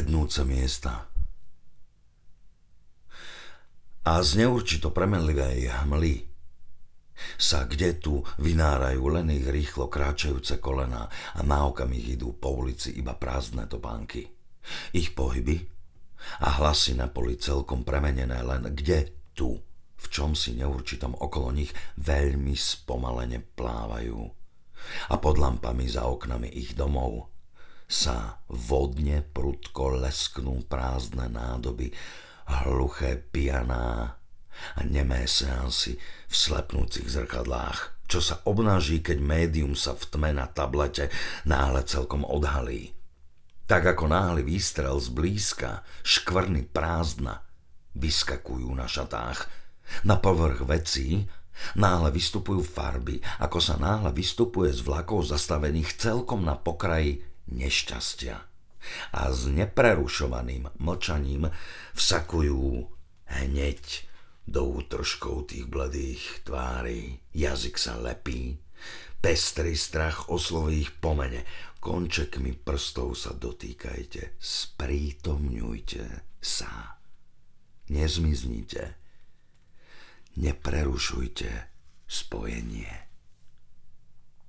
zvednúce miesta. A z neurčito premenlivej hmly sa kde tu vynárajú len ich rýchlo kráčajúce kolena a na okamih idú po ulici iba prázdne topánky. Ich pohyby a hlasy na poli celkom premenené len kde tu, v čom si neurčitom okolo nich veľmi spomalene plávajú a pod lampami za oknami ich domov sa vodne prudko lesknú prázdne nádoby, hluché pianá a nemé seansy v slepnúcich zrkadlách, čo sa obnaží, keď médium sa v tme na tablete náhle celkom odhalí. Tak ako náhle výstrel z blízka, škvrny prázdna, vyskakujú na šatách. Na povrch vecí Náhle vystupujú farby, ako sa náhle vystupuje z vlakov zastavených celkom na pokraji nešťastia. A s neprerušovaným mlčaním vsakujú hneď do útržkov tých bledých tvári. Jazyk sa lepí, pestrý strach osloví ich pomene. Končekmi prstov sa dotýkajte, sprítomňujte sa. Nezmiznite neprerušujte spojenie.